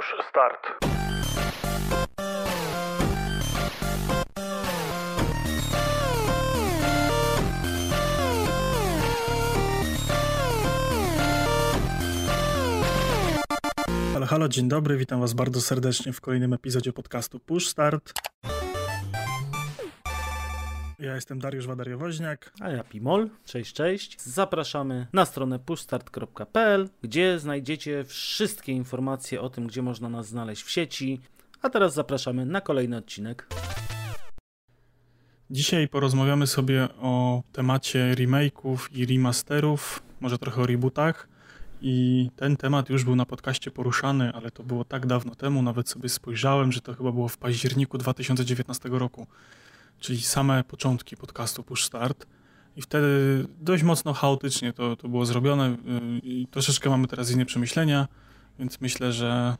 Push Start. Halo, dzień dobry, witam was bardzo serdecznie w kolejnym epizodzie podcastu Push Start. Ja jestem Dariusz Wadariowoźniak. A ja Pimol, cześć, cześć. Zapraszamy na stronę pushstart.pl, gdzie znajdziecie wszystkie informacje o tym, gdzie można nas znaleźć w sieci. A teraz zapraszamy na kolejny odcinek. Dzisiaj porozmawiamy sobie o temacie remake'ów i remasterów, może trochę o rebootach. I ten temat już był na podcaście poruszany, ale to było tak dawno temu, nawet sobie spojrzałem, że to chyba było w październiku 2019 roku, czyli same początki podcastu Push Start. I wtedy dość mocno chaotycznie to, to było zrobione i troszeczkę mamy teraz inne przemyślenia, więc myślę, że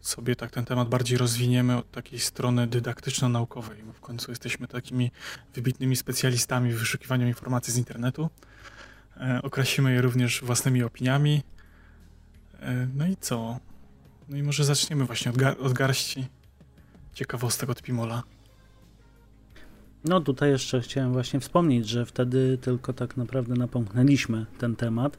sobie tak ten temat bardziej rozwiniemy od takiej strony dydaktyczno-naukowej, bo w końcu jesteśmy takimi wybitnymi specjalistami w wyszukiwaniu informacji z internetu. E, Okrasimy je również własnymi opiniami. E, No i co? No i może zaczniemy właśnie od, gar od garści ciekawostek od Pimola. No tutaj jeszcze chciałem właśnie wspomnieć, że wtedy tylko tak naprawdę napomknęliśmy ten temat,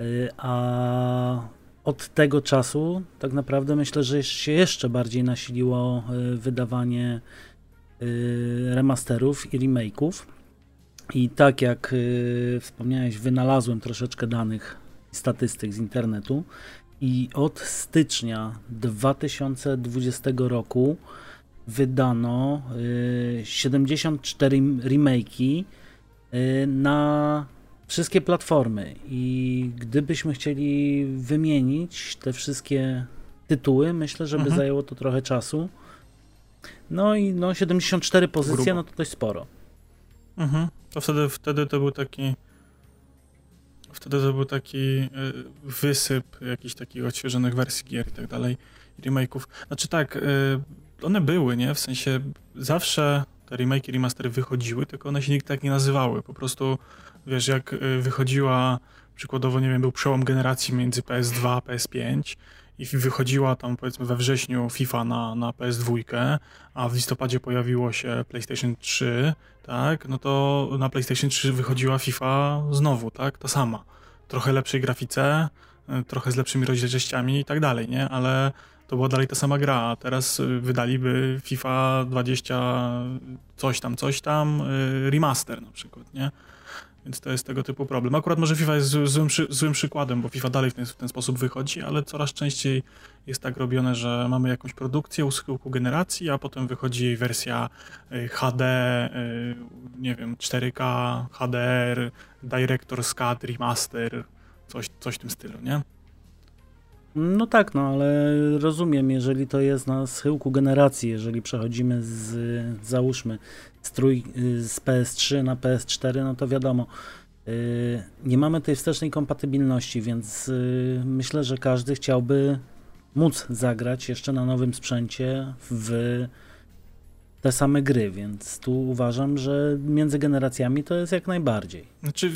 y, a od tego czasu tak naprawdę myślę, że się jeszcze bardziej nasiliło y, wydawanie y, remasterów i remake'ów. I tak jak wspomniałeś, wynalazłem troszeczkę danych statystyk z internetu i od stycznia 2020 roku wydano y, 74 remake'i y, na wszystkie platformy i gdybyśmy chcieli wymienić te wszystkie tytuły, myślę, że by Mhm. zajęło to trochę czasu. No i no 74 pozycje, Grubo. no to dość sporo. Mhm. To wtedy, wtedy to był taki. Wtedy to był taki y, wysyp jakichś takich odświeżonych wersji gier i tak dalej, remake'ów. Znaczy tak, y, one były, nie? W sensie zawsze te remake i remastery wychodziły, tylko one się nigdy tak nie nazywały. Po prostu, wiesz, jak y, wychodziła, przykładowo, nie wiem, był przełom generacji między PS2 a PS5 i wychodziła tam powiedzmy we wrześniu FIFA na, na PS2, a w listopadzie pojawiło się PlayStation 3, tak, no to na PlayStation 3 wychodziła FIFA znowu, tak, ta sama. Trochę lepszej grafice, y, trochę z lepszymi rozdzielczościami i tak dalej, nie? Ale to była dalej ta sama gra, a teraz y, wydaliby FIFA 20 coś tam, coś tam, y, remaster na przykład, nie? Więc to jest tego typu problem. Akurat może FIFA jest złym, złym przykładem, bo FIFA dalej w ten, w ten sposób wychodzi, ale coraz częściej jest tak robione, że mamy jakąś produkcję u schyłku generacji, a potem wychodzi jej wersja y, HD, nie wiem, 4K, HDR, Director's Cut, Remaster, coś, coś w tym stylu, nie? No tak, no ale rozumiem, jeżeli to jest na schyłku generacji, jeżeli przechodzimy z, załóżmy, z, trój, z PS3 na PS4, no to wiadomo, yy, nie mamy tej wstecznej kompatybilności, więc yy, myślę, że każdy chciałby móc zagrać jeszcze na nowym sprzęcie w te same gry, więc tu uważam, że między generacjami to jest jak najbardziej. Znaczy,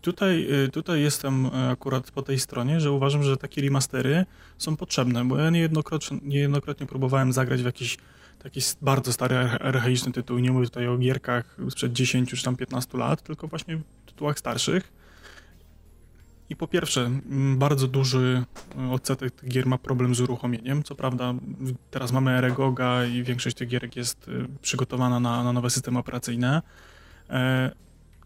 tutaj, y, tutaj jestem y, akurat po tej stronie, że uważam, że takie remastery są potrzebne, bo ja niejednokrotnie, niejednokrotnie próbowałem zagrać w jakiś taki bardzo stary, archa- archaiczny tytuł. Nie mówię tutaj o gierkach sprzed 10 czy tam 15 lat, tylko właśnie w tytułach starszych. I po pierwsze, m, bardzo duży y, odsetek tych gier ma problem z uruchomieniem. Co prawda, teraz mamy Eregoga i większość tych gierek jest y, przygotowana na, na nowe systemy operacyjne. E,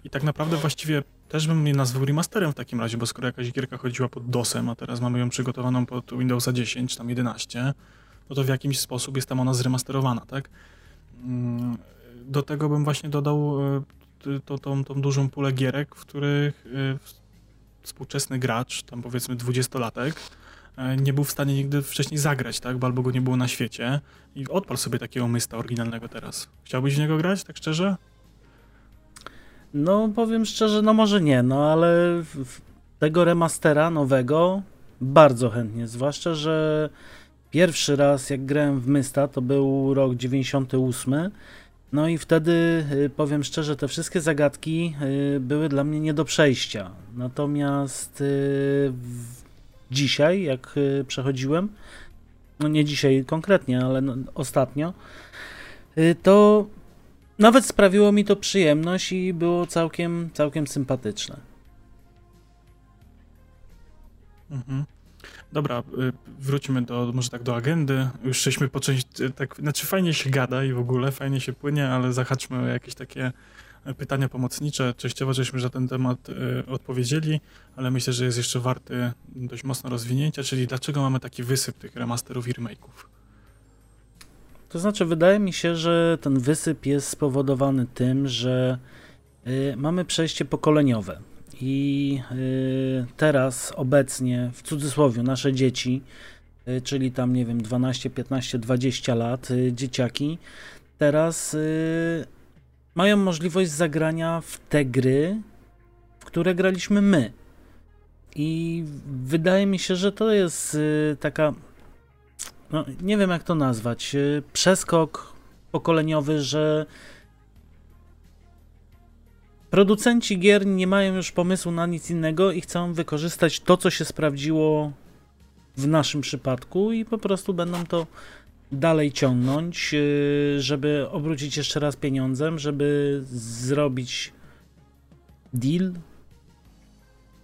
I tak naprawdę właściwie też bym nie nazwał remasterem w takim razie, bo skoro jakaś gierka chodziła pod DOSem, a teraz mamy ją przygotowaną pod Windowsa 10, tam 11, no to w jakimś sposób jest tam ona zremasterowana, tak? Mm, Do tego bym właśnie dodał e, to, tą, tą dużą pulę gierek, w których e, współczesny gracz, tam powiedzmy 20-latek, e, nie był w stanie nigdy wcześniej zagrać, tak? Bo albo go nie było na świecie i odpal sobie takiego mysta oryginalnego teraz. Chciałbyś w niego grać, tak szczerze? No, powiem szczerze, no może nie, no ale tego remastera nowego bardzo chętnie, zwłaszcza, że pierwszy raz jak grałem w Mysta to był rok 98, no i wtedy y, powiem szczerze, te wszystkie zagadki y, były dla mnie nie do przejścia. Natomiast y, dzisiaj, jak przechodziłem, no nie dzisiaj konkretnie, ale no, ostatnio, to nawet sprawiło mi to przyjemność i było całkiem, całkiem sympatyczne. Mhm. Dobra, y, wróćmy do, może tak do agendy. Już żeśmy po części, tak, znaczy fajnie się gada i w ogóle fajnie się płynie, ale zahaczmy o jakieś takie pytania pomocnicze. Częściowo żeśmy że ten temat y, odpowiedzieli, ale myślę, że jest jeszcze warty dość mocno rozwinięcia, czyli dlaczego mamy taki wysyp tych remasterów i remake'ów? To znaczy, wydaje mi się, że ten wysyp jest spowodowany tym, że y, mamy przejście pokoleniowe. I y, teraz, obecnie, w cudzysłowie, nasze dzieci, y, czyli tam, nie wiem, 12, 15, 20 lat, y, dzieciaki, teraz mają możliwość zagrania w te gry, w które graliśmy my. I wydaje mi się, że to jest taka, no, nie wiem jak to nazwać, przeskok pokoleniowy, że producenci gier nie mają już pomysłu na nic innego i chcą wykorzystać to, co się sprawdziło w naszym przypadku i po prostu będą to dalej ciągnąć, y, żeby obrócić jeszcze raz pieniądzem, żeby zrobić deal.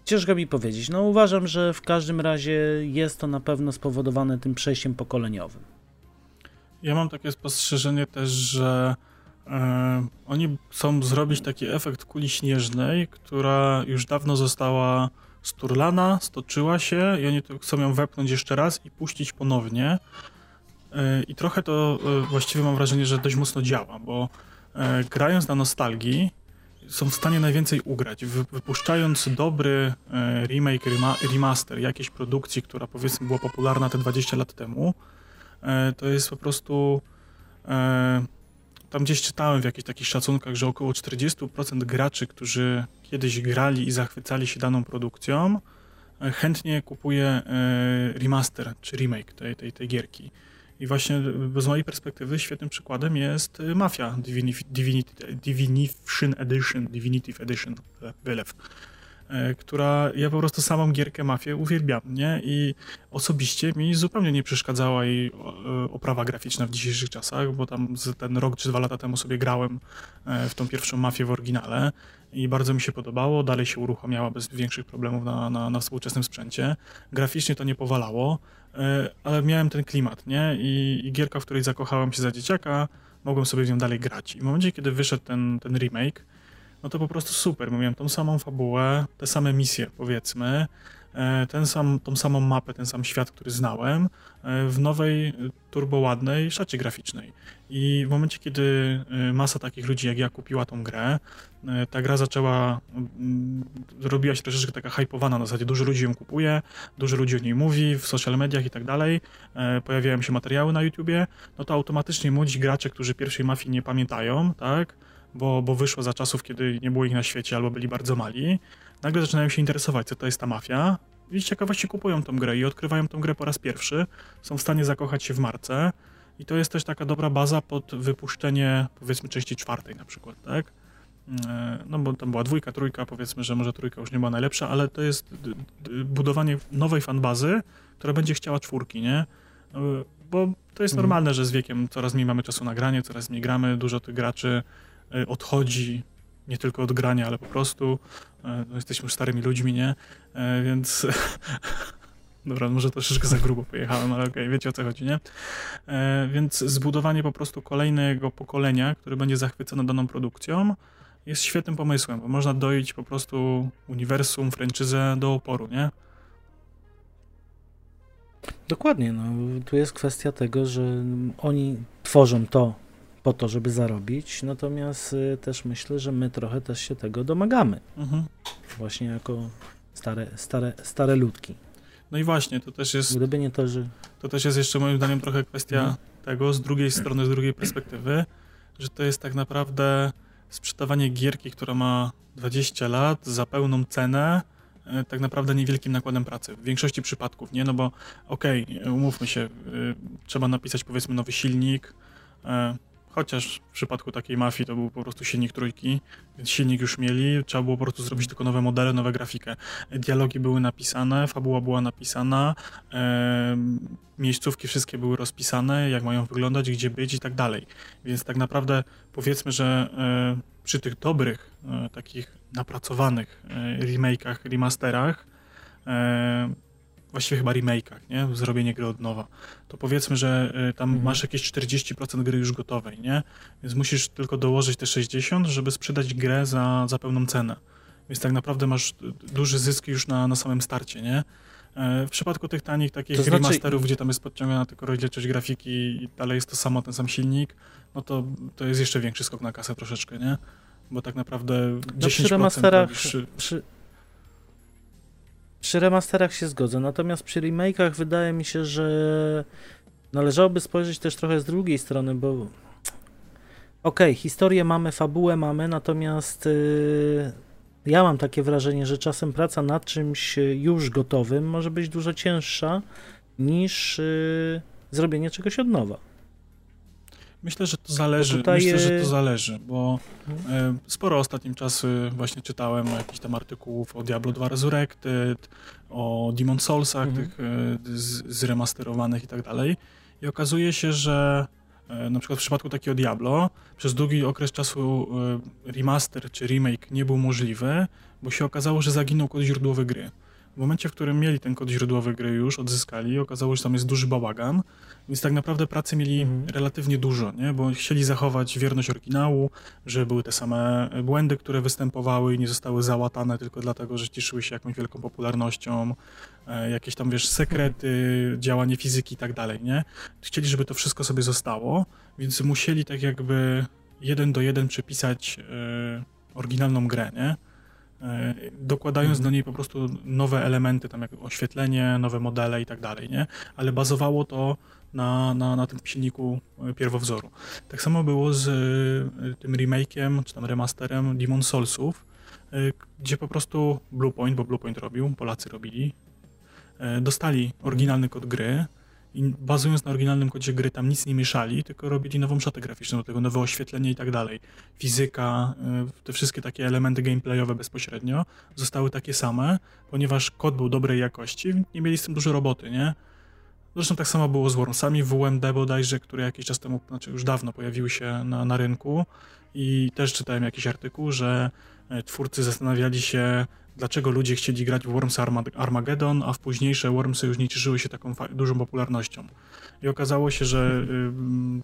Ciężko mi powiedzieć. No uważam, że w każdym razie jest to na pewno spowodowane tym przejściem pokoleniowym. Ja mam takie spostrzeżenie też, że oni chcą zrobić taki efekt kuli śnieżnej, która już dawno została sturlana, stoczyła się i oni chcą ją wepchnąć jeszcze raz i puścić ponownie. E, I trochę to e, właściwie mam wrażenie, że dość mocno działa, bo e, grając na nostalgii są w stanie najwięcej ugrać. Wypuszczając dobry remake, remaster jakiejś produkcji, która powiedzmy była popularna te 20 lat temu, to jest po prostu. Tam gdzieś czytałem w jakichś takich szacunkach, że około 40% graczy, którzy kiedyś grali i zachwycali się daną produkcją, chętnie kupuje remaster czy remake tej, tej, tej gierki. I właśnie z mojej perspektywy świetnym przykładem jest Mafia Divinity, Divinity, Divination Edition, Divinitive Edition, wylew, e, która ja po prostu samą gierkę Mafię uwielbiam, nie? I osobiście mi zupełnie nie przeszkadzała jej oprawa graficzna w dzisiejszych czasach, bo tam ten rok czy dwa lata temu sobie grałem e, w tą pierwszą Mafię w oryginale i bardzo mi się podobało, dalej się uruchamiała bez większych problemów na, na, na współczesnym sprzęcie. Graficznie to nie powalało, E, ale miałem ten klimat, nie? I, I, gierka, w której zakochałem się za dzieciaka, mogłem sobie w nią dalej grać. I w momencie, kiedy wyszedł ten, ten remake, no to po prostu super. Miałem tą samą fabułę, te same misje, powiedzmy, e, ten sam, tą samą mapę, ten sam świat, który znałem, e, w nowej, turboładnej szacie graficznej. I w momencie, kiedy masa takich ludzi jak ja kupiła tą grę, ta gra zaczęła, robiła się troszeczkę taka hypowana na zasadzie dużo ludzi ją kupuje, dużo ludzi o niej mówi w social mediach i tak dalej, pojawiają się materiały na YouTubie, no to automatycznie młodzi gracze, którzy pierwszej mafii nie pamiętają, tak, bo, bo wyszło za czasów, kiedy nie było ich na świecie albo byli bardzo mali, nagle zaczynają się interesować, co to jest ta mafia i z ciekawości kupują tą grę i odkrywają tą grę po raz pierwszy, są w stanie zakochać się w marce i to jest też taka dobra baza pod wypuszczenie, powiedzmy, części czwartej na przykład, tak? E, no bo tam była dwójka, trójka, powiedzmy, że może trójka już nie była najlepsza, ale to jest budowanie nowej fanbazy, która będzie chciała czwórki, nie? E, bo to jest mhm. normalne, że z wiekiem coraz mniej mamy czasu na granie, coraz mniej gramy, dużo tych graczy odchodzi, nie tylko od grania, ale po prostu. No, jesteśmy już starymi ludźmi, nie? Więc Dobra, może troszeczkę za grubo pojechałem, ale okej, okay, wiecie o co chodzi, nie? Więc zbudowanie po prostu kolejnego pokolenia, które będzie zachwycone daną produkcją, jest świetnym pomysłem, bo można doić po prostu uniwersum, franczyzę do oporu, nie? Dokładnie, no. Tu jest kwestia tego, że oni tworzą to po to, żeby zarobić, natomiast y, też myślę, że my trochę też się tego domagamy. Mhm. Właśnie jako stare, stare, stare ludki. No i właśnie, to też jest. Gdyby nie to, że. To też jest jeszcze moim zdaniem trochę kwestia mhm. tego, z drugiej strony, z drugiej perspektywy, że to jest tak naprawdę sprzedawanie gierki, która ma 20 lat za pełną cenę, e, tak naprawdę niewielkim nakładem pracy. W większości przypadków, nie? No bo okej, okay, umówmy się, y, trzeba napisać powiedzmy nowy silnik, y, chociaż w przypadku takiej mafii to był po prostu silnik trójki, więc silnik już mieli, trzeba było po prostu zrobić tylko nowe modele, nowe grafikę. Dialogi były napisane, fabuła była napisana, e, miejscówki wszystkie były rozpisane, jak mają wyglądać, gdzie być i tak dalej. Więc tak naprawdę powiedzmy, że e, przy tych dobrych, e, takich napracowanych e, remake'ach, remasterach, e, właściwie chyba remake'ach, nie? Zrobienie gry od nowa. To powiedzmy, że y, tam mhm. masz jakieś 40% gry już gotowej, nie? Więc musisz tylko dołożyć te 60, żeby sprzedać grę za, za pełną cenę. Więc tak naprawdę masz duży zysk już na, na samym starcie, nie? E, w przypadku tych tanich takich to znaczy... remasterów, gdzie tam jest podciągana tylko rozdzielczość grafiki i dalej jest to samo, ten sam silnik, no to, to jest jeszcze większy skok na kasę troszeczkę, nie? Bo tak naprawdę 10% no przy remasterach, przy... przy przy remasterach się zgodzę, natomiast przy remake'ach wydaje mi się, że należałoby spojrzeć też trochę z drugiej strony, bo okej, okay, historię mamy, fabułę mamy, natomiast yy, ja mam takie wrażenie, że czasem praca nad czymś już gotowym może być dużo cięższa niż yy, zrobienie czegoś od nowa. Myślę, że to zależy. Tutaj... Myślę, że to zależy, bo e, sporo ostatnim czasu właśnie czytałem jakichś tam artykułów o Diablo 2 Resurrected, o Demon Soulsach, mhm. tych e, zremasterowanych i tak dalej. I okazuje się, że e, na przykład w przypadku takiego Diablo przez długi okres czasu remaster czy remake nie był możliwy, bo się okazało, że zaginął kod źródłowy gry. W momencie, w którym mieli ten kod źródłowy gry już, odzyskali, okazało się, że tam jest duży bałagan, więc tak naprawdę pracy mieli mhm. relatywnie dużo, nie? bo chcieli zachować wierność oryginału, że były te same błędy, które występowały i nie zostały załatane tylko dlatego, że cieszyły się jakąś wielką popularnością, e, jakieś tam, wiesz, sekrety, mhm. działanie fizyki i tak dalej, nie? Chcieli, żeby to wszystko sobie zostało, więc musieli tak jakby jeden do jeden przepisać e, oryginalną grę, nie? E, dokładając do niej po prostu nowe elementy, tam jak oświetlenie, nowe modele i tak dalej, nie? Ale bazowało to na, na, na tym silniku e, pierwowzoru. Tak samo było z e, tym remake'iem, czy tam remasterem Demon Soulsów, gdzie po prostu Bluepoint, bo Bluepoint robił, Polacy robili, dostali oryginalny kod gry, i bazując na oryginalnym kodzie gry tam nic nie mieszali, tylko robili nową szatę graficzną do tego, nowe oświetlenie i tak dalej. Fizyka, y, te wszystkie takie elementy gameplayowe bezpośrednio zostały takie same, ponieważ kod był dobrej jakości, nie mieli z tym dużo roboty, nie? Zresztą tak samo było z Wormsami w WMD bodajże, które jakiś czas temu, znaczy już dawno pojawiły się na, na rynku i też czytałem jakiś artykuł, że e, twórcy zastanawiali się, dlaczego ludzie chcieli grać w Worms Armageddon, a w późniejsze Wormsy już nie cieszyły się taką dużą popularnością. I okazało się, że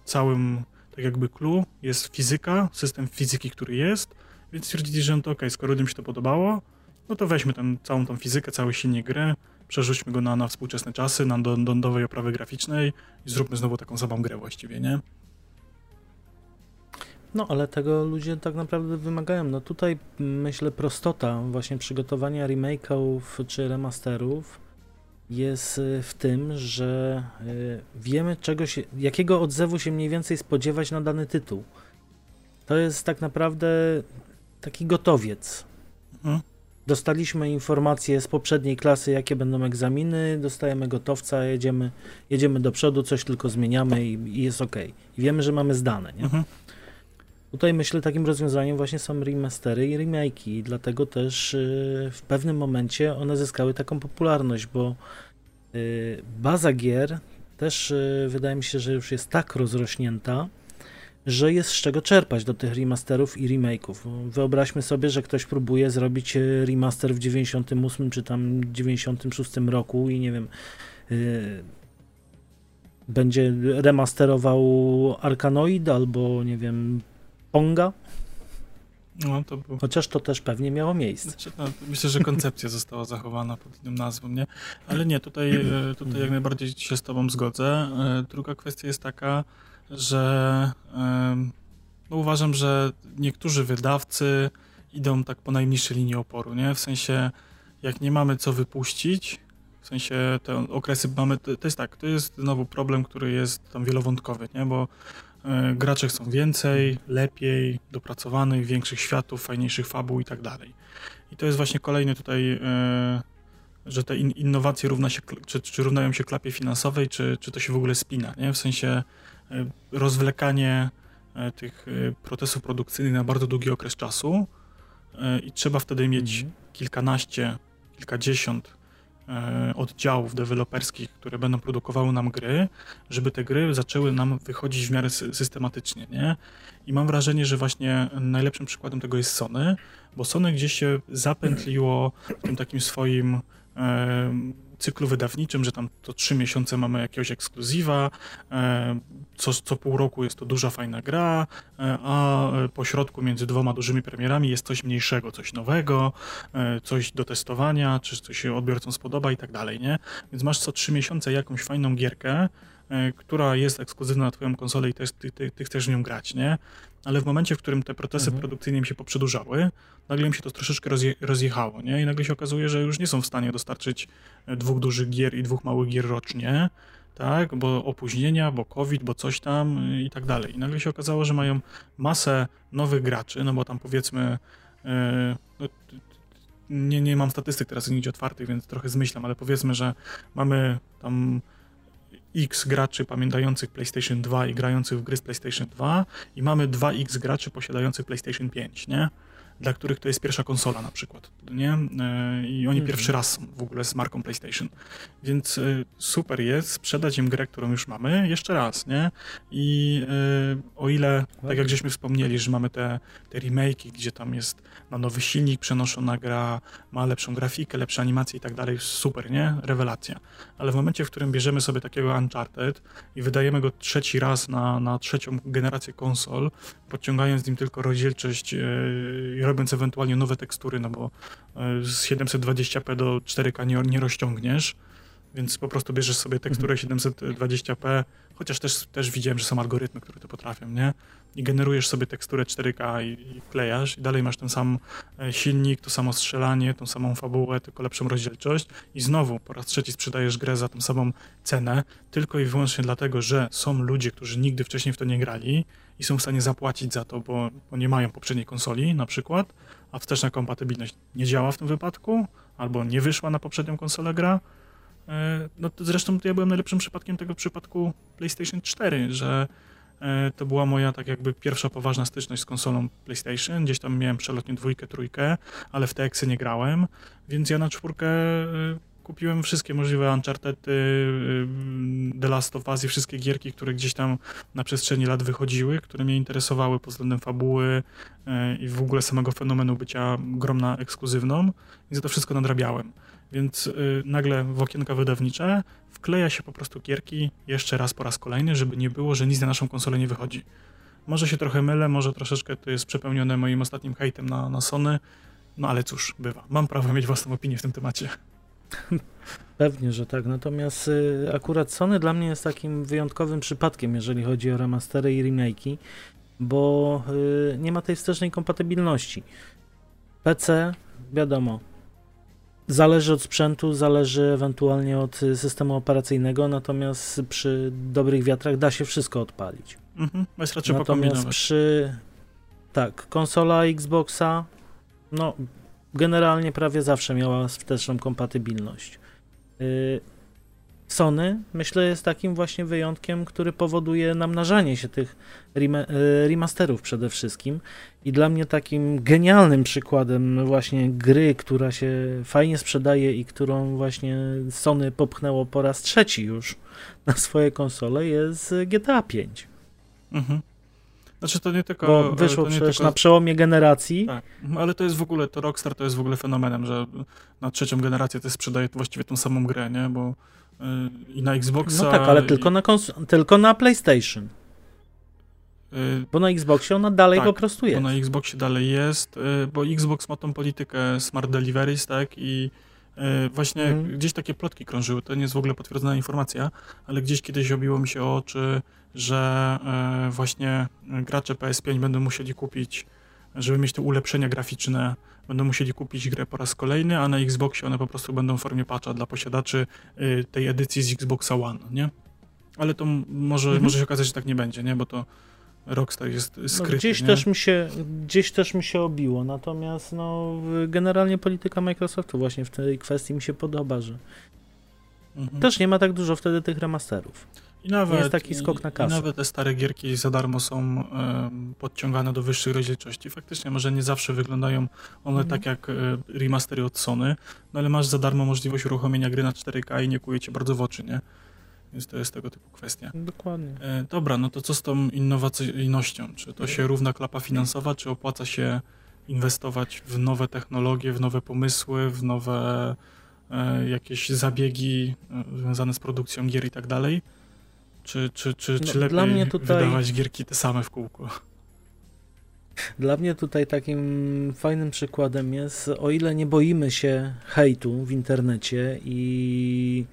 całym tak jakby clue jest fizyka, system fizyki, który jest, więc stwierdzili, że no to okej, skoro ludziom się to podobało, no to weźmy ten, całą tą fizykę, cały silnik gry, przerzućmy go na, na współczesne czasy, na do, do nowej oprawy graficznej i zróbmy znowu taką samą grę właściwie, nie? No, ale tego ludzie tak naprawdę wymagają. No tutaj myślę prostota właśnie przygotowania remake'ów czy remasterów jest y, w tym, że y, wiemy czego się, jakiego odzewu się mniej więcej spodziewać na dany tytuł. To jest tak naprawdę taki gotowiec. Mhm. Dostaliśmy informacje z poprzedniej klasy, jakie będą egzaminy, dostajemy gotowca, jedziemy, jedziemy do przodu, coś tylko zmieniamy i, i jest ok. I wiemy, że mamy zdane. Nie? Mhm. Tutaj myślę takim rozwiązaniem właśnie są remastery i remake'i, dlatego też y, w pewnym momencie one zyskały taką popularność, bo y, baza gier też y, wydaje mi się, że już jest tak rozrośnięta, że jest z czego czerpać do tych remasterów i remake'ów. Wyobraźmy sobie, że ktoś próbuje zrobić remaster w 98 czy tam 96 roku i nie wiem, będzie remasterował Arkanoid albo nie wiem, Ponga. No, to był... Chociaż to też pewnie miało miejsce. Znaczy, no, myślę, że koncepcja została zachowana pod innym nazwą, nie? Ale nie, tutaj, e, tutaj jak najbardziej się z tobą zgodzę. E, druga kwestia jest taka, że no uważam, że niektórzy wydawcy idą tak po najniższej linii oporu, nie? W sensie, jak nie mamy co wypuścić, w sensie te okresy mamy, to jest tak, to jest znowu problem, który jest tam wielowątkowy, nie? Bo gracze chcą więcej, lepiej, dopracowanych, większych światów, fajniejszych fabuł i tak dalej. I to jest właśnie kolejny tutaj, e, że te innowacje równa się, czy, czy równają się klapie finansowej, czy, czy to się w ogóle spina, nie? W sensie e, rozwlekanie tych procesów produkcyjnych na bardzo długi okres czasu i trzeba wtedy mieć mhm. kilkanaście, kilkadziesiąt E, oddziałów deweloperskich, które będą produkowały nam gry, żeby te gry zaczęły nam wychodzić w miarę systematycznie, nie? I mam wrażenie, że właśnie najlepszym przykładem tego jest Sony, bo Sony gdzieś się zapętliło w tym takim swoim e, cyklu wydawniczym, że tam to trzy miesiące mamy jakiegoś ekskluzywa, e, co, co pół roku jest to duża, fajna gra, e, a po środku między dwoma dużymi premierami jest coś mniejszego, coś nowego, e, coś do testowania, czy coś się odbiorcom spodoba i tak dalej, nie? Więc masz co trzy miesiące jakąś fajną gierkę, która jest ekskluzywna na twoją konsolę i też, ty, ty, ty chcesz nią grać, nie? Ale w momencie, w którym te procesy mhm. produkcyjne im się poprzedłużały, nagle im się to troszeczkę rozje, rozjechało, nie? I nagle się okazuje, że już nie są w stanie dostarczyć e, dwóch dużych gier i dwóch małych gier rocznie, tak? Bo opóźnienia, bo COVID, bo coś tam e, i tak dalej. I nagle się okazało, że mają masę nowych graczy, no bo tam powiedzmy, yy, no, nie, nie mam statystyk teraz nigdzie otwartych, więc trochę zmyślam, ale powiedzmy, że mamy tam X graczy pamiętających PlayStation 2 i grających w gry z PlayStation 2 i mamy 2X graczy posiadających PlayStation 5, nie? Dla których to jest pierwsza konsola na przykład, nie? E, I oni mhm. pierwszy raz w ogóle z marką PlayStation. Więc e, super jest sprzedać im grę, którą już mamy, jeszcze raz, nie? I e, o ile, tak jak żeśmy wspomnieli, że mamy te, te remake'i, gdzie tam jest na nowy silnik przenoszona gra, ma lepszą grafikę, lepsze animacje i tak dalej, super, nie? Rewelacja. Ale w momencie, w którym bierzemy sobie takiego Uncharted i wydajemy go trzeci raz na, na trzecią generację konsol, podciągając z nim tylko rozdzielczość i robiąc ewentualnie nowe tekstury, no bo e, z 720p do 4K nie, nie rozciągniesz, więc po prostu bierzesz sobie teksturę 720p, mhm. Chociaż też, też widziałem, że są algorytmy, które to potrafią, nie? I generujesz sobie teksturę 4K i, i wklejasz i dalej masz ten sam e, silnik, to samo strzelanie, tą samą fabułę, tylko lepszą rozdzielczość i znowu po raz trzeci sprzedajesz grę za tą samą cenę, tylko i wyłącznie dlatego, że są ludzie, którzy nigdy wcześniej w to nie grali i są w stanie zapłacić za to, bo, bo nie mają poprzedniej konsoli na przykład, a wsteczna kompatybilność nie działa w tym wypadku, albo nie wyszła na poprzednią konsolę gra. E, no zresztą ja byłem najlepszym przypadkiem tego przypadku PlayStation 4, że e, to była moja tak jakby pierwsza poważna styczność z konsolą PlayStation. Gdzieś tam miałem przelotnie dwójkę, trójkę, ale w te eksy nie grałem, więc ja na czwórkę e, kupiłem wszystkie możliwe Uncharted, y, y, The Last of Us i wszystkie gierki, które gdzieś tam na przestrzeni lat wychodziły, które mnie interesowały pod względem fabuły i w ogóle samego fenomenu bycia gromna ekskluzywną i za to wszystko nadrabiałem. Więc nagle w okienka wydawnicze wkleja się po prostu gierki jeszcze raz po raz kolejny, żeby nie było, że nic na naszą konsolę nie wychodzi. Może się trochę mylę, może troszeczkę to jest przepełnione moim ostatnim hejtem na, na Sony, no ale cóż, bywa. Mam prawo mieć własną opinię w tym temacie. Pewnie, że tak. Natomiast y, akurat Sony dla mnie jest takim wyjątkowym przypadkiem, jeżeli chodzi o remastery i remake'i, bo y, nie ma tej wstecznej kompatybilności. PC, wiadomo, zależy od sprzętu, zależy ewentualnie od systemu operacyjnego, natomiast przy dobrych wiatrach da się wszystko odpalić. Mhm, jest raczej Natomiast przy tak, konsola Xboxa, no generalnie prawie zawsze miała wsteczną kompatybilność. Y, Sony, myślę, jest takim właśnie wyjątkiem, który powoduje namnażanie się tych y, remasterów przede wszystkim. I dla mnie takim genialnym przykładem właśnie gry, która się fajnie sprzedaje i którą właśnie Sony popchnęło po raz trzeci już na swoje konsole jest GTA 5. Mhm. Znaczy to nie tylko... Bo wyszło to przecież tylko... na przełomie generacji. Tak, mhm, ale to jest w ogóle, to Rockstar to jest w ogóle fenomenem, że na trzecią generację to sprzedaje właściwie tą samą grę, nie? Bo i na Xboxa... No tak, ale i... tylko, na kons- tylko na PlayStation. Yy, bo na Xboxie ona dalej tak, po prostu jest. bo na Xboxie dalej jest, yy, bo Xbox ma tą politykę Smart Deliveries, tak, i y, Właśnie mhm. gdzieś takie plotki krążyły, to nie jest w ogóle potwierdzona informacja, ale gdzieś kiedyś obiło mi się o oczy, że właśnie gracze PS5 będą musieli kupić, żeby mieć te ulepszenia graficzne, będą musieli kupić grę po raz kolejny, a na Xboxie one po prostu będą w formie patcha dla posiadaczy e, tej edycji z Xboxa One, nie? Ale to może, mhm. może się okazać, że tak nie będzie, nie? Bo to Rockstar jest no, skryty. No, gdzieś, nie? Też mi się, gdzieś też mi się obiło, natomiast no, generalnie polityka Microsoftu właśnie w tej kwestii mi się podoba, że mhm. też nie ma tak dużo wtedy tych remasterów. I nawet, jest taki skok na kasę. I nawet te stare gierki za darmo są podciągane do wyższej rozdzielczości. Faktycznie może nie zawsze wyglądają one mhm. tak jak e, remastery od Sony, no ale masz za darmo możliwość uruchomienia gry na 4K i nie kuje cię bardzo w oczy, nie? Więc to jest tego typu kwestia. Dokładnie. E, dobra, no to co z tą innowacyjnością? Czy to się równa klapa finansowa, czy opłaca się inwestować w nowe technologie, w nowe pomysły, w nowe e, jakieś zabiegi e, związane z produkcją gier i tak dalej? Czy, czy, czy, czy no, lepiej tutaj... wydawać gierki te same w kółko? Dla mnie tutaj takim fajnym przykładem jest, o ile nie boimy się hejtu w internecie i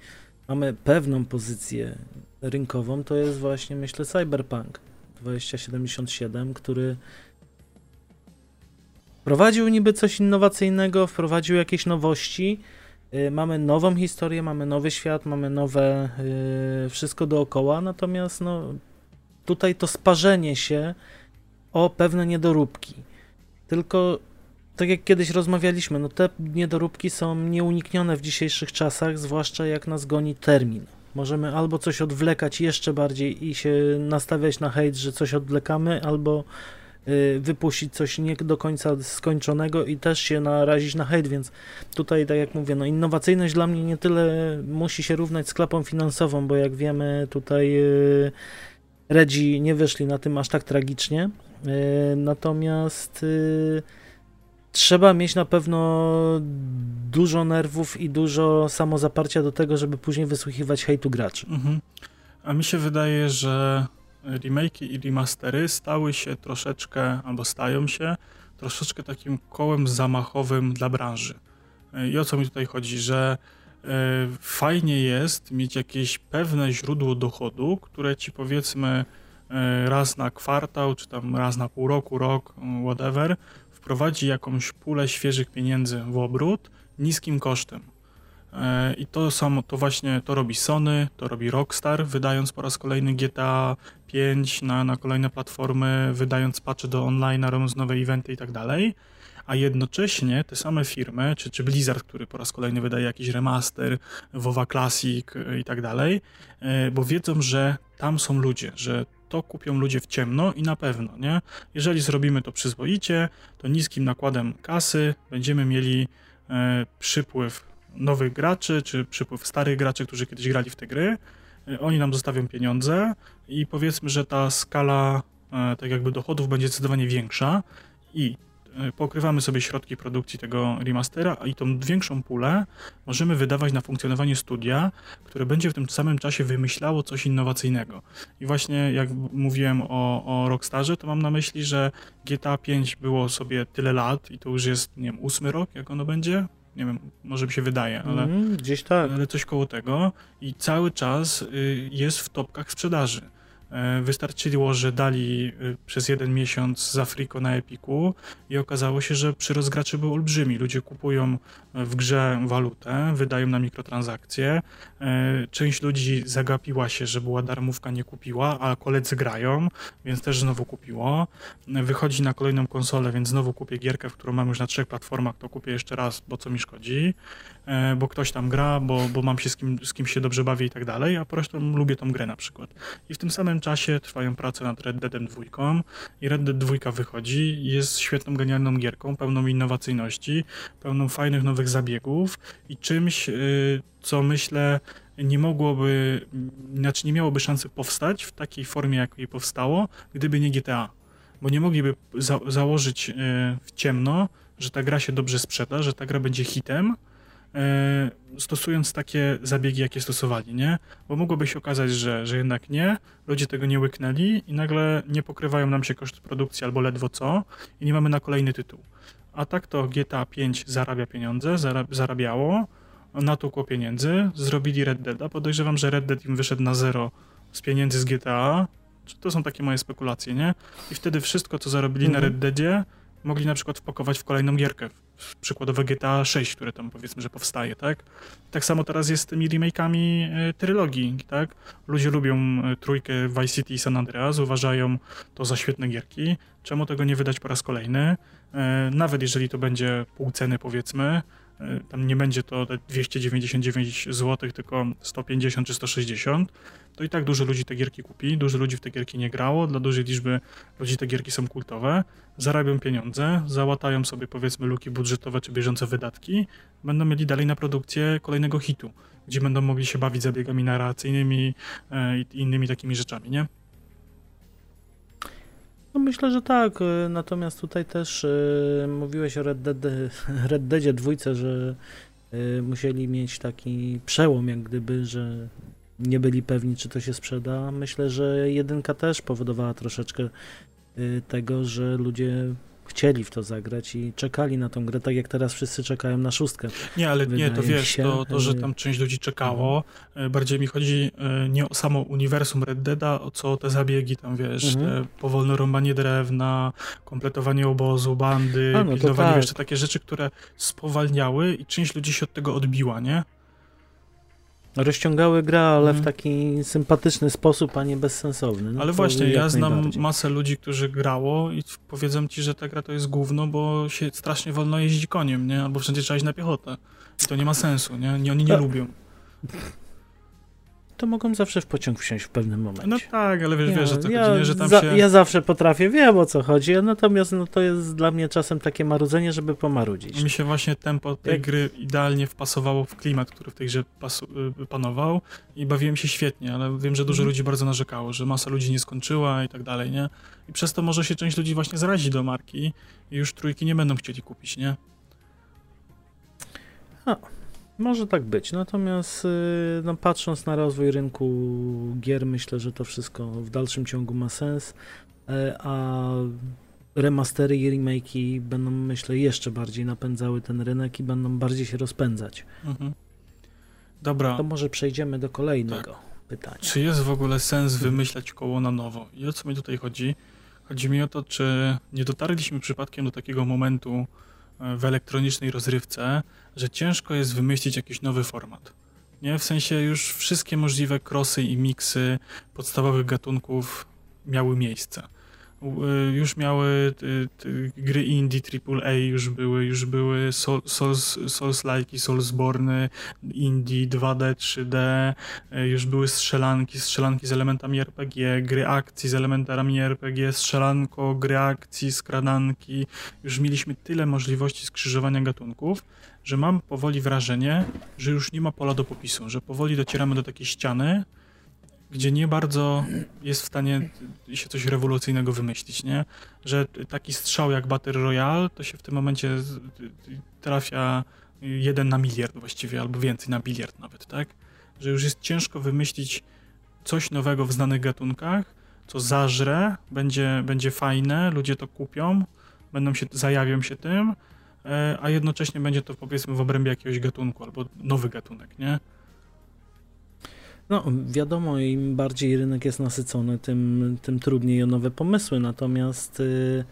mamy pewną pozycję rynkową, to jest właśnie, myślę, Cyberpunk 2077, który wprowadził niby coś innowacyjnego, wprowadził jakieś nowości. Y, mamy nową historię, mamy nowy świat, mamy nowe yy, wszystko dookoła, natomiast no, tutaj to sparzenie się o pewne niedoróbki. Tylko tak jak kiedyś rozmawialiśmy, no te niedoróbki są nieuniknione w dzisiejszych czasach, zwłaszcza jak nas goni termin. Możemy albo coś odwlekać jeszcze bardziej i się nastawiać na hejt, że coś odwlekamy, albo y, wypuścić coś nie do końca skończonego i też się narazić na hejt, więc tutaj, tak jak mówię, no innowacyjność dla mnie nie tyle musi się równać z klapą finansową, bo jak wiemy, tutaj y, Redzi nie wyszli na tym aż tak tragicznie, y, natomiast trzeba mieć na pewno dużo nerwów i dużo samozaparcia do tego, żeby później wysłuchiwać hejtu graczy. Mhm. A mi się wydaje, że remake'i i remastery stały się troszeczkę, albo stają się troszeczkę takim kołem zamachowym dla branży. I o co mi tutaj chodzi, że e, fajnie jest mieć jakieś pewne źródło dochodu, które ci powiedzmy e, raz na kwartał, czy tam raz na pół roku, rok, whatever, wprowadzi jakąś pulę świeżych pieniędzy w obrót niskim kosztem. E, I to samo, to właśnie to robi Sony, to robi Rockstar, wydając po raz kolejny GTA 5 na, na kolejne platformy, wydając patche do online, robiąc nowe eventy i tak dalej. A jednocześnie te same firmy, czy, czy Blizzard, który po raz kolejny wydaje jakiś remaster, WoWa Classic i tak dalej, e, bo wiedzą, że tam są ludzie, że to kupią ludzie w ciemno i na pewno, nie? Jeżeli zrobimy to przyzwoicie, to niskim nakładem kasy będziemy mieli e, przypływ nowych graczy, czy przypływ starych graczy, którzy kiedyś grali w te gry. Oni nam zostawią pieniądze i powiedzmy, że ta skala e, tak jakby dochodów będzie zdecydowanie większa i E, pokrywamy sobie środki produkcji tego remastera i tą większą pulę możemy wydawać na funkcjonowanie studia, które będzie w tym samym czasie wymyślało coś innowacyjnego. I właśnie jak mówiłem o, o Rockstarze, to mam na myśli, że GTA 5 było sobie tyle lat i to już jest, nie wiem, ósmy rok, jak ono będzie? Nie wiem, może mi się wydaje, ale, mm, gdzieś tak. ale coś koło tego i cały czas y, jest w topkach sprzedaży. E, wystarczyło, że dali e, przez jeden miesiąc za friko na Epiku i okazało się, że przyrost graczy był olbrzymi. Ludzie kupują e, w grze walutę, wydają na mikrotransakcje. Część ludzi zagapiła się, że była darmówka, nie kupiła, a koledzy grają, więc też znowu kupiło. Wychodzi na kolejną konsolę, więc znowu kupię gierkę, w którą mam już na trzech platformach, to kupię jeszcze raz, bo co mi szkodzi. E, bo ktoś tam gra, bo, bo mam się z kim, z kim się dobrze bawię i tak dalej, a po prostu lubię tą grę na przykład. I w tym samym czasie trwają prace nad Red Deadem 2 i Red Dead 2 wychodzi jest świetną, genialną gierką, pełną innowacyjności, pełną fajnych nowych zabiegów i czymś, y, co myślę nie mogłoby, znaczy nie miałoby szansy powstać w takiej formie, jakiej powstało, gdyby nie GTA. Bo nie mogliby za założyć y, w ciemno, że ta gra się dobrze sprzeda, że ta gra będzie hitem, stosując takie zabiegi, jakie stosowali, nie? Bo mogłoby się okazać, że, że jednak nie, ludzie tego nie łyknęli i nagle nie pokrywają nam się koszty produkcji albo ledwo co i nie mamy na kolejny tytuł. A tak to GTA 5 zarabia pieniądze, zarabiało, natłukło pieniędzy, zrobili Red Dead, a podejrzewam, że Red Dead im wyszedł na zero z pieniędzy z GTA, to są takie moje spekulacje, nie? I wtedy wszystko, co zarobili mhm. na Red Deadzie, mogli na przykład wpakować w kolejną gierkę, przykładowe GTA 6, które tam powiedzmy, że powstaje, tak? Tak samo teraz jest z tymi remake'ami e, trylogii, tak? Ludzie lubią e, trójkę Vice City i San Andreas, uważają to za świetne gierki. Czemu tego nie wydać po raz kolejny? E, nawet jeżeli to będzie pół ceny, powiedzmy, tam nie będzie to 299 zł, tylko 150 czy 160, to i tak dużo ludzi te gierki kupi, dużo ludzi w te gierki nie grało, dla dużej liczby ludzi te gierki są kultowe, zarabią pieniądze, załatają sobie powiedzmy luki budżetowe czy bieżące wydatki, będą mieli dalej na produkcję kolejnego hitu, gdzie będą mogli się bawić zabiegami narracyjnymi e, i innymi takimi rzeczami, nie? No myślę, że tak. E, natomiast tutaj też y, mówiłeś o Red, Dead, Red Deadzie dwójce, że musieli mieć taki przełom, jak gdyby, że nie byli pewni, czy to się sprzeda. Myślę, że jedynka też powodowała troszeczkę y, tego, że ludzie chcieli w to zagrać i czekali na tą grę, tak jak teraz wszyscy czekają na szóstkę. Nie, ale nie, to wiesz, się, to, to, że y, tam część ludzi czekało, mhm. Y, bardziej mi chodzi nie o samo uniwersum Red Deada, co o te zabiegi tam, wiesz, mhm. te powolne rąbanie drewna, kompletowanie obozu, bandy, A, no pilnowanie, tak. wiesz, takie rzeczy, które spowalniały i część ludzi się od tego odbiła, nie? Rozciągały gra, ale w mhm. taki sympatyczny sposób, a nie bezsensowny. No ale właśnie, ja znam masę ludzi, którzy grało i powiedzą ci, że ta gra to jest główno, bo się strasznie wolno jeździ koniem, nie? Albo wszędzie trzeba iść na piechotę. I to nie ma sensu, nie? nie oni nie a... lubią to mogą zawsze w pociąg wsiąść w pewnym momencie. No tak, ale wiesz, ja, wiesz że to ja, chodzi, nie, że tam za, się... Ja zawsze potrafię, wiem o co chodzi, natomiast no, to jest dla mnie czasem takie marudzenie, żeby pomarudzić. Mi się właśnie tempo tej Jak... gry idealnie wpasowało w klimat, który w tej grze y, panował i bawiłem się świetnie, ale wiem, że dużo mhm. ludzi bardzo narzekało, że masa ludzi nie skończyła i tak dalej, nie? I przez to może się część ludzi właśnie zrazi do marki i już trójki nie będą chcieli kupić, nie? A, może tak być, natomiast y, no, patrząc na rozwój rynku gier, myślę, że to wszystko w dalszym ciągu ma sens, e, a remastery i remake'i będą, myślę, jeszcze bardziej napędzały ten rynek i będą bardziej się rozpędzać. Mhm. Dobra. To może przejdziemy do kolejnego tak. pytania. Czy jest w ogóle sens wymyślać koło na nowo? I o co mi tutaj chodzi? Chodzi mi o to, czy nie dotarliśmy przypadkiem do takiego momentu, w elektronicznej rozrywce, że ciężko jest wymyślić jakiś nowy format. Nie? W sensie już wszystkie możliwe krosy i miksy podstawowych gatunków miały miejsce. Y, już miały y, gry indie AAA, już były, już były Souls, Souls-like, Soulsborne, indie 2D, 3D, y, już były strzelanki, strzelanki z elementami RPG, gry akcji z elementami RPG, strzelanko, gry akcji, skradanki. Już mieliśmy tyle możliwości skrzyżowania gatunków, że mam powoli wrażenie, że już nie ma pola do popisu, że powoli docieramy do takiej ściany, gdzie nie bardzo jest w stanie się coś rewolucyjnego wymyślić, nie? Że taki strzał jak Battle Royale, to się w tym momencie trafia jeden na miliard właściwie, albo więcej, na biliard nawet, tak? Że już jest ciężko wymyślić coś nowego w znanych gatunkach, co zażre, będzie, będzie fajne, ludzie to kupią, będą się, zajawią się tym, e, a jednocześnie będzie to powiedzmy w obrębie jakiegoś gatunku, albo nowy gatunek, nie? No, wiadomo, im bardziej rynek jest nasycony, tym, tym trudniej o nowe pomysły. Natomiast y,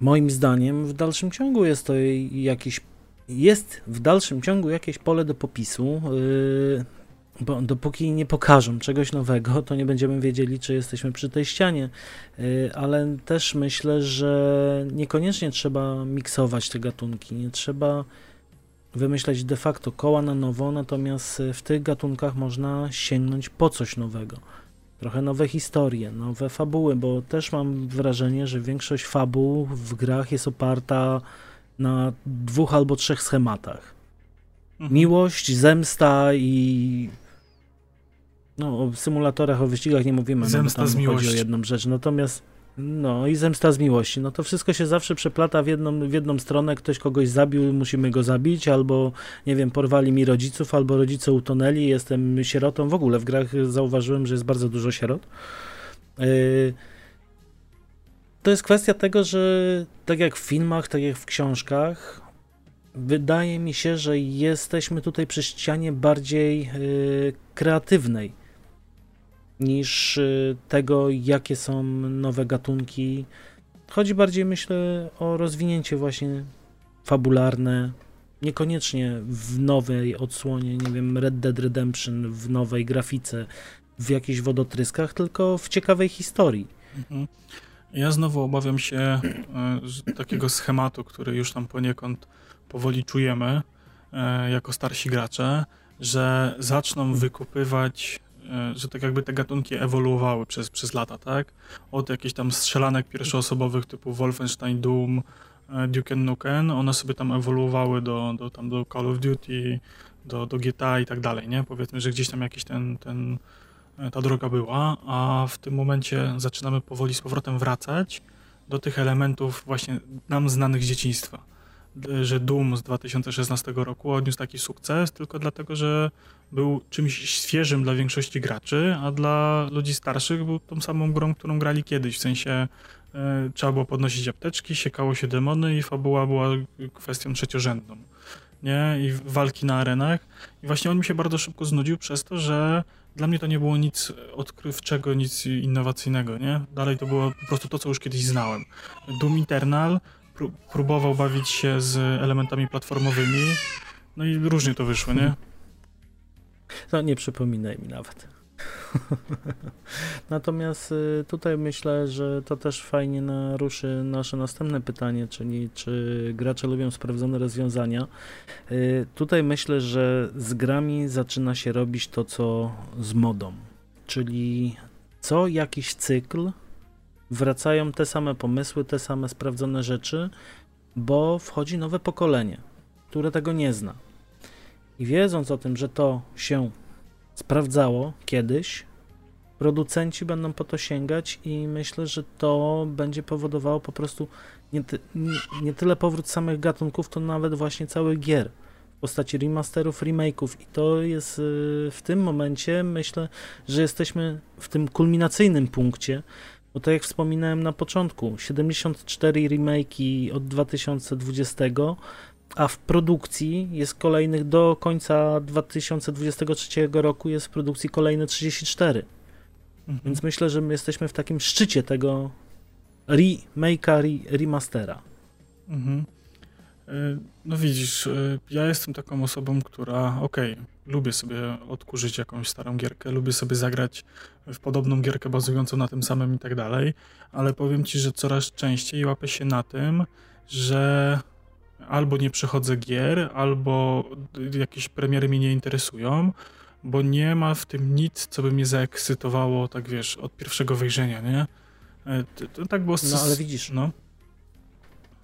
moim zdaniem w dalszym ciągu jest to jakiś jest w dalszym ciągu jakieś pole do popisu, y, bo dopóki nie pokażą czegoś nowego, to nie będziemy wiedzieli, czy jesteśmy przy tej ścianie. Y, ale też myślę, że niekoniecznie trzeba miksować te gatunki, nie trzeba wymyślać de facto koła na nowo, natomiast y, w tych gatunkach można sięgnąć po coś nowego. Trochę nowe historie, nowe fabuły, bo też mam wrażenie, że większość fabuł w grach jest oparta na dwóch albo trzech schematach. Mhm. Miłość, zemsta i no, o symulatorach, o wyścigach nie mówimy, zemsta no, tam z chodzi o jedną rzecz. Natomiast no i zemsta z miłości. No to wszystko się zawsze przeplata w jedną, w jedną stronę. Ktoś kogoś zabił, musimy go zabić, albo nie wiem, porwali mi rodziców, albo rodzice utonęli, jestem sierotą. W ogóle w grach zauważyłem, że jest bardzo dużo sierot. Yy, to jest kwestia tego, że tak jak w filmach, tak jak w książkach, wydaje mi się, że jesteśmy tutaj przy ścianie bardziej yy, kreatywnej niż y, tego, jakie są nowe gatunki. Chodzi bardziej, myślę, o rozwinięcie właśnie fabularne, niekoniecznie w nowej odsłonie, nie wiem, Red Dead Redemption, w nowej grafice, w jakichś wodotryskach, tylko w ciekawej historii. Mhm. Ja znowu obawiam się e, takiego schematu, który już tam poniekąd powoli czujemy e, jako starsi gracze, że zaczną wykupywać że tak jakby te gatunki ewoluowały przez, przez lata, tak? Od jakichś tam strzelanek pierwszoosobowych typu Wolfenstein, Doom, e, Duke Nukem, one sobie tam ewoluowały do, do, tam do Call of Duty, do, do GTA i tak dalej, nie? Powiedzmy, że gdzieś tam jakiś ten, ten, e, ta droga była, a w tym momencie zaczynamy powoli z powrotem wracać do tych elementów właśnie nam znanych z dzieciństwa że Doom z 2016 roku odniósł taki sukces tylko dlatego, że był czymś świeżym dla większości graczy, a dla ludzi starszych był tą samą grą, którą grali kiedyś, w sensie e, trzeba było podnosić apteczki, siekało się demony i fabuła była kwestią trzeciorzędną. Nie? I walki na arenach. I właśnie on mi się bardzo szybko znudził przez to, że dla mnie to nie było nic odkrywczego, nic innowacyjnego, nie? Dalej to było po prostu to, co już kiedyś znałem. Doom Eternal próbował bawić się z elementami platformowymi, no i różnie to wyszło, nie? No nie przypominaj mi nawet. Natomiast y, tutaj myślę, że to też fajnie naruszy nasze następne pytanie, czyli czy gracze lubią sprawdzone rozwiązania. Y, tutaj myślę, że z grami zaczyna się robić to, co z modą, czyli co jakiś cykl wracają te same pomysły, te same sprawdzone rzeczy, bo wchodzi nowe pokolenie, które tego nie zna. I wiedząc o tym, że to się sprawdzało kiedyś, producenci będą po to sięgać i myślę, że to będzie powodowało po prostu nie, ty, nie, nie tyle powrót samych gatunków, to nawet właśnie całych gier w postaci remasterów, remake'ów i to jest y, w tym momencie myślę, że jesteśmy w tym kulminacyjnym punkcie, bo tak jak wspominałem na początku, 74 remake'i od 2020, a w produkcji jest kolejnych do końca 2023 roku jest w produkcji kolejne 34. Mhm. Więc myślę, że my jesteśmy w takim szczycie tego remake'a, remastera. Mhm. E, no widzisz, e, ja jestem taką osobą, która okej, okay, lubię sobie odkurzyć jakąś starą gierkę, lubię sobie zagrać w podobną gierkę bazującą na tym samym i tak dalej, ale powiem ci, że coraz częściej łapię się na tym, że albo nie przechodzę gier, albo jakieś premiery mnie nie interesują, bo nie ma w tym nic, co by mnie zaekscytowało, tak wiesz, od pierwszego wejrzenia, nie? E, to, to tak było... Z... No ale widzisz, no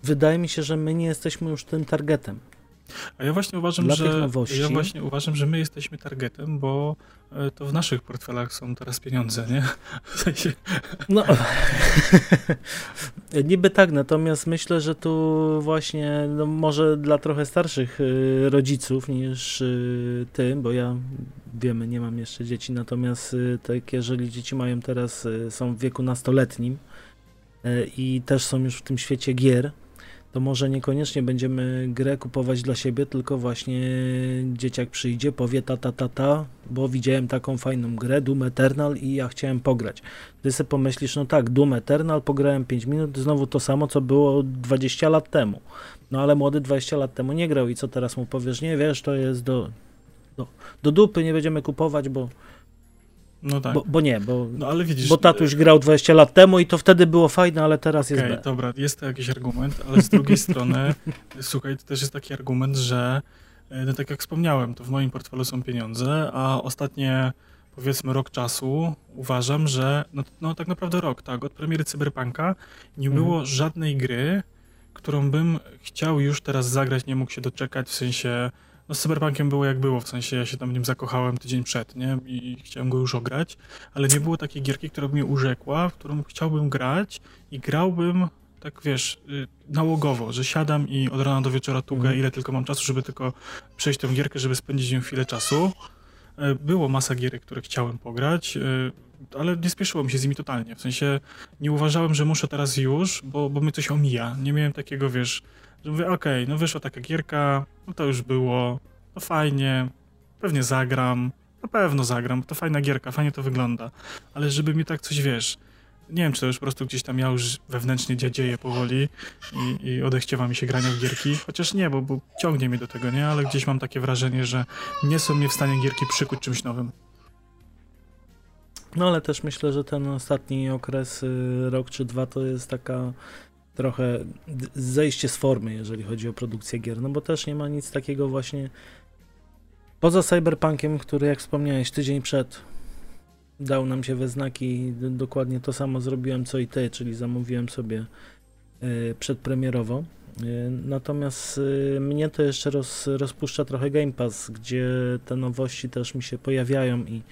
wydaje mi się, że my nie jesteśmy już tym targetem. A ja właśnie uważam, że ja właśnie uważam, że my jesteśmy targetem, bo e, to w naszych portfelach są teraz pieniądze, nie? W sensie... No, niby tak, natomiast myślę, że tu właśnie, no może dla trochę starszych e, rodziców niż e, ty, bo ja wiemy, nie mam jeszcze dzieci, natomiast tak, jeżeli dzieci mają teraz, są w wieku nastoletnim i też są już w tym świecie gier, to może niekoniecznie będziemy grę kupować dla siebie, tylko właśnie dzieciak przyjdzie, powie ta, ta, ta, ta, bo widziałem taką fajną grę, Doom Eternal i ja chciałem pograć. Ty sobie pomyślisz, no tak, Doom Eternal, pograłem 5 minut, znowu to samo, co było 20 lat temu. No ale młody 20 lat temu nie grał i co teraz mu powiesz? Nie, wiesz, to jest do, do, do dupy, nie będziemy kupować, bo no tak. Bo, bo, nie, bo, no, ale widzisz, bo tatuś grał 20 lat temu i to wtedy było fajne, ale teraz jest okay, dobra, jest to jakiś argument, ale z drugiej strony, słuchaj, to też jest taki argument, że e, no tak jak wspomniałem, to w moim portfelu są pieniądze, a ostatnie powiedzmy rok czasu uważam, że no, no tak naprawdę rok, tak, od premiery Cyberpunka nie było mhm. żadnej gry, którą bym chciał już teraz zagrać, nie mógł się doczekać, w sensie no z Cyberpunkiem było jak było, w sensie ja się tam w nim zakochałem tydzień przed, nie? I chciałem go już ograć, ale nie było takiej gierki, która by mnie urzekła, w którą chciałbym grać i grałbym tak wiesz, y, nałogowo, że siadam i od rana do wieczora tugę, mhm. ile tylko mam czasu, żeby tylko przejść tę gierkę, żeby spędzić ją chwilę czasu. E, było masa gierek, które chciałem pograć, e, ale nie spieszyło mi się z nimi totalnie. W sensie nie uważałem, że muszę teraz już, bo, bo mnie coś omija. Nie miałem takiego, wiesz, że mówię, okej, okay, no wyszła taka gierka, no to już było, no fajnie, pewnie zagram, na pewno zagram, to fajna gierka, fajnie to wygląda, ale żeby mi tak coś, wiesz, nie wiem, czy to już po prostu gdzieś tam ja już wewnętrznie dziadzieję powoli i, i odechciewa mi się grania w gierki, chociaż nie, bo, bo ciągnie mnie do tego, nie, ale gdzieś mam takie wrażenie, że nie są mnie w stanie gierki przykuć czymś nowym. No ale też myślę, że ten ostatni okres, y, rok czy dwa, to jest taka trochę zejście z formy, jeżeli chodzi o produkcję gier, no bo też nie ma nic takiego właśnie poza Cyberpunkiem, który jak wspomniałeś tydzień przed dał nam się we znaki. Dokładnie to samo zrobiłem co i ty, czyli zamówiłem sobie y, przedpremierowo. Y, natomiast y, mnie to jeszcze roz, rozpuszcza trochę Game Pass, gdzie te nowości też mi się pojawiają i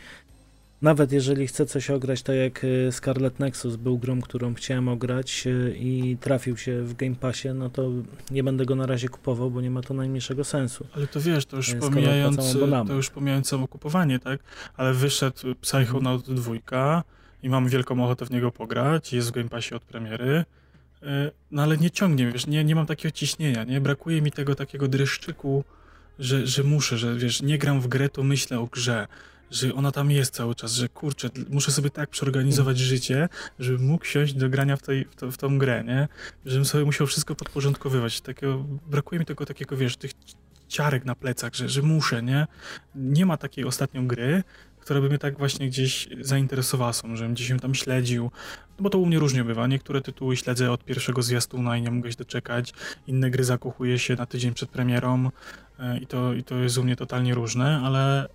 nawet jeżeli chcę coś ograć, tak jak y, Scarlet Nexus był grą, którą chciałem ograć y, i trafił się w Game Passie, no to nie będę go na razie kupował, bo nie ma to najmniejszego sensu. Ale to wiesz, to już pomijając, to już pomijając samo kupowanie, tak? Ale wyszedł Psychonaut 2 i mam wielką ochotę w niego pograć, jest w Game Passie od premiery, y, no ale nie ciągnie, wiesz, nie, nie mam takiego ciśnienia, nie? Brakuje mi tego takiego dreszczyku, że, że muszę, że wiesz, nie gram w grę, to myślę o grze że ona tam jest cały czas, że kurczę, muszę sobie tak przeorganizować życie, żebym mógł siąść do grania w, tej, w, to, w tą grę, nie? Żebym sobie musiał wszystko podporządkowywać. Takiego, brakuje mi tego takiego, wiesz, tych ciarek na plecach, że, że muszę, nie? Nie ma takiej ostatnio gry, która by mnie tak właśnie gdzieś zainteresowała, są, żebym gdzieś ją tam śledził, no bo to u mnie różnie bywa. Niektóre tytuły śledzę od pierwszego zwiastuna i nie mogę się doczekać, inne gry zakochuję się na tydzień przed premierą e, i to, i to jest u mnie totalnie różne, ale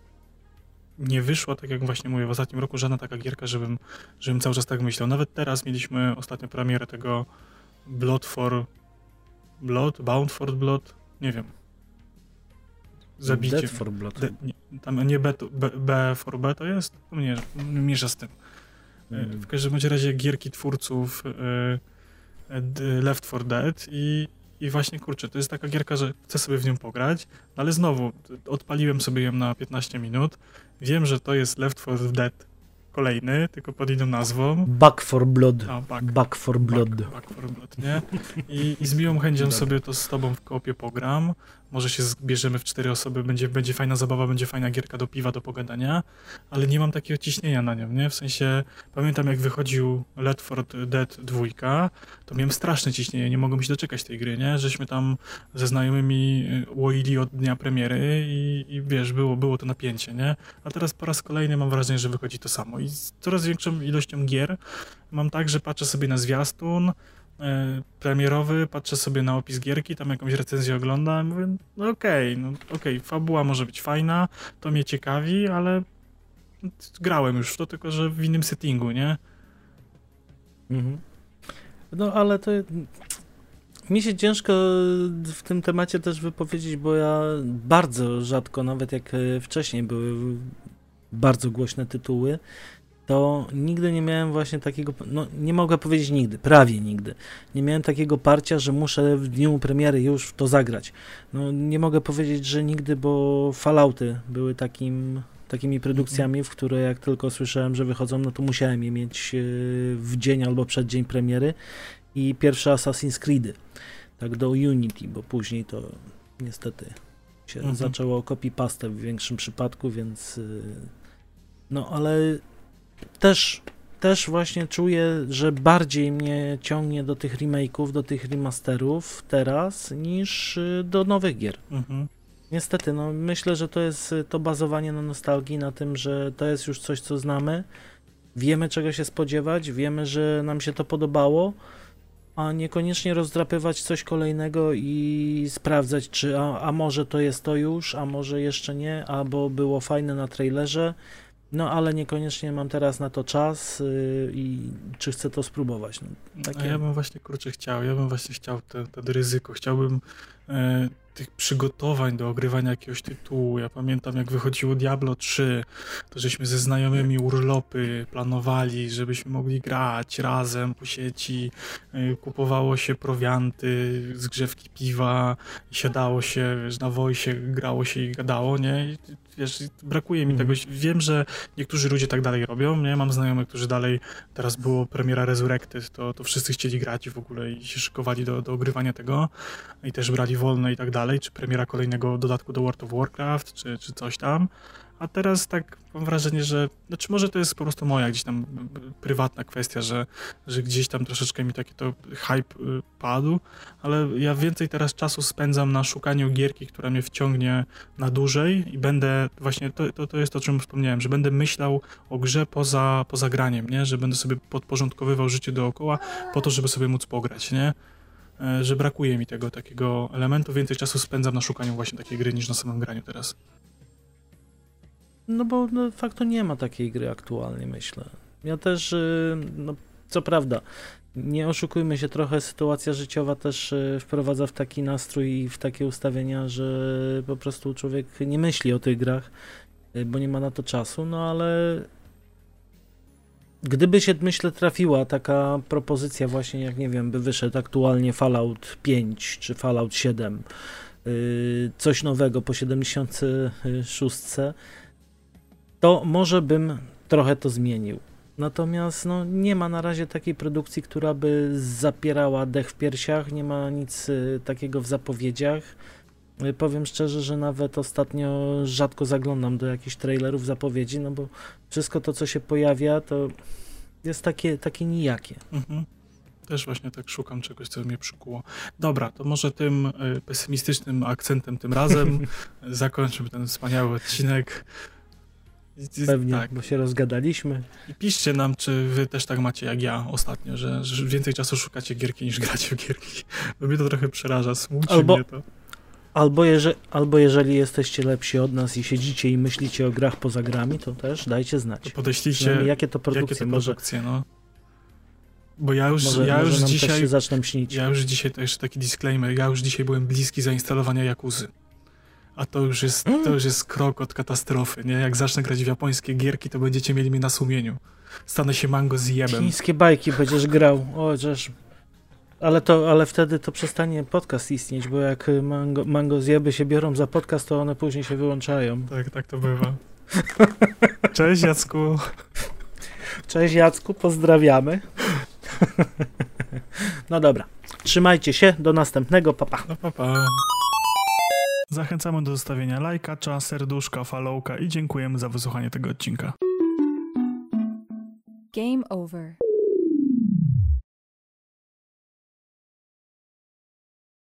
nie wyszła, tak jak właśnie mówię, w ostatnim roku żadna taka gierka, żebym, żebym cały czas tak myślał. Nawet teraz mieliśmy ostatnio premierę tego Blood for Blood, Bound for Blood, nie wiem. Zabicie. Dead for Blood. De, nie, tam nie B, B, B for B to jest? No nie, mierza z tym. Mm. W każdym razie gierki twórców y, Left 4 Dead i i właśnie, kurczę, to jest taka gierka, że chcę sobie w nią pograć, ale znowu, odpaliłem sobie ją na 15 minut. Wiem, że to jest Left 4 Dead kolejny, tylko pod inną nazwą. Back for Blood. A, back, back for Blood. Back, back for Blood, nie? I, I z miłą chęcią sobie to z tobą w kopie pogram może się zbierzemy w cztery osoby, będzie, będzie fajna zabawa, będzie fajna gierka do piwa, do pogadania, ale nie mam takiego ciśnienia na nią, nie? W sensie, pamiętam jak wychodził Let for Dead 2, to miałem straszne ciśnienie, nie mogłem się doczekać tej gry, nie? Żeśmy tam ze znajomymi y, łoili od dnia premiery i, i wiesz, było, było to napięcie, nie? A teraz po raz kolejny mam wrażenie, że wychodzi to samo i z coraz większą ilością gier mam tak, że patrzę sobie na zwiastun, E, premierowy, patrzę sobie na opis gierki, tam jakąś recenzję oglądam, mówię, no okej, okay, no okej, okay, fabuła może być fajna, to mnie ciekawi, ale grałem już w to, tylko że w innym settingu, nie? Mhm. No ale to mi się ciężko w tym temacie też wypowiedzieć, bo ja bardzo rzadko, nawet jak e, wcześniej były bardzo głośne tytuły, to nigdy nie miałem właśnie takiego, no nie mogę powiedzieć nigdy, prawie nigdy. Nie miałem takiego parcia, że muszę w dniu premiery już w to zagrać. No nie mogę powiedzieć, że nigdy, bo Fallouty były takim, takimi produkcjami, w które jak tylko słyszałem, że wychodzą, no to musiałem je mieć e, w dzień albo przed dzień premiery i pierwsze Assassin's Creedy, tak do Unity, bo później to niestety się mhm. zaczęło copy-paste w większym przypadku, więc e, no ale też, też właśnie czuję, że bardziej mnie ciągnie do tych remake'ów, do tych remasterów teraz niż y, do nowych gier. Mhm. Niestety, no myślę, że to jest y, to bazowanie na nostalgii, na tym, że to jest już coś, co znamy, wiemy czego się spodziewać, wiemy, że nam się to podobało, a niekoniecznie rozdrapywać coś kolejnego i sprawdzać, czy a, a może to jest to już, a może jeszcze nie, albo było fajne na trailerze, no ale niekoniecznie mam teraz na to czas yy, i czy chcę to spróbować. No, takie... A ja bym właśnie kurczę chciał, ja bym właśnie chciał to ryzyko, chciałbym e, tych przygotowań do ogrywania jakiegoś tytułu. Ja pamiętam, jak wychodziło Diablo 3, to żeśmy ze znajomymi urlopy planowali, żebyśmy mogli grać razem po sieci. Y, kupowało się prowianty, zgrzewki piwa, siadało się wiesz, na wojsie, grało się i gadało, nie? I, wiesz, brakuje mi mhm. tego. Wiem, że niektórzy ludzie tak dalej robią, nie? Mam znajomych, którzy dalej, teraz było premiera Resurrected, to, to wszyscy chcieli grać w ogóle i się szykowali do, do ogrywania tego i też brali wolne i tak dalej czy premiera kolejnego dodatku do World of Warcraft, czy, czy coś tam. A teraz tak mam wrażenie, że, znaczy może to jest po prostu moja gdzieś tam prywatna kwestia, że, że gdzieś tam troszeczkę mi taki to hype y, padł, ale ja więcej teraz czasu spędzam na szukaniu gierki, która mnie wciągnie na dłużej i będę właśnie, to, to, to jest to, o czym wspomniałem, że będę myślał o grze poza, poza graniem, nie? Że będę sobie podporządkowywał życie dookoła po to, żeby sobie móc pograć, nie? E, że brakuje mi tego takiego elementu. Więcej czasu spędzam na szukaniu właśnie takiej gry niż na samym graniu teraz. No bo no, faktu nie ma takiej gry aktualnie, myślę. Ja też, y, no, co prawda, nie oszukujmy się, trochę sytuacja życiowa też y, wprowadza w taki nastrój i w takie ustawienia, że po prostu człowiek nie myśli o tych grach, y, bo nie ma na to czasu, no ale gdyby się, myślę, trafiła taka propozycja właśnie, jak nie wiem, by wyszedł aktualnie Fallout 5 czy Fallout 7, y, coś nowego po 76, to może bym trochę to zmienił. Natomiast no, nie ma na razie takiej produkcji, która by zapierała dech w piersiach, nie ma nic y, takiego w zapowiedziach. Y, powiem szczerze, że nawet ostatnio rzadko zaglądam do jakichś trailerów, zapowiedzi, no bo wszystko to, co się pojawia, to jest takie, takie nijakie. Mhm. Też właśnie tak szukam czegoś, co mnie przykuło. Dobra, to może tym y, pesymistycznym akcentem tym razem zakończymy ten wspaniały odcinek. Pewnie, Tak. bo się rozgadaliśmy. I piszcie nam, czy wy też tak macie jak ja ostatnio, że, że więcej czasu szukacie gierki niż gracie w gierki. Bo mnie to trochę przeraża, smuci Albo- mnie to. Albo, jeże, albo jeżeli jesteście lepsi od nas i siedzicie i myślicie o grach poza grami, to też dajcie To znać. podeślijcie, Przynajmniej jakie to jakie produkcje, to może, produkcje, no. Bo ja już, może, ja może już dzisiaj się zaczną śnić. Ja już dzisiaj, to jeszcze taki disclaimer, ja już dzisiaj byłem bliski zainstalowania Jakuzy. A to już jest, to już jest krok od katastrofy, nie? Jak zacznę grać w japońskie gierki, to będziecie mieli mnie na sumieniu. Stanę się mango z jebem. Chińskie bajki będziesz grał. O, żeż. Ale, to, ale wtedy to przestanie podcast istnieć, bo jak y, mango, mango zjeby się biorą za podcast, to one później się wyłączają. Tak, tak to bywa. Cześć Jacku. Cześć Jacku, pozdrawiamy. No dobra, trzymajcie się, do następnego, papa. No pa, pa. Zachęcamy do zostawienia lajka, serduszka, followka i dziękujemy za wysłuchanie tego odcinka. Game over.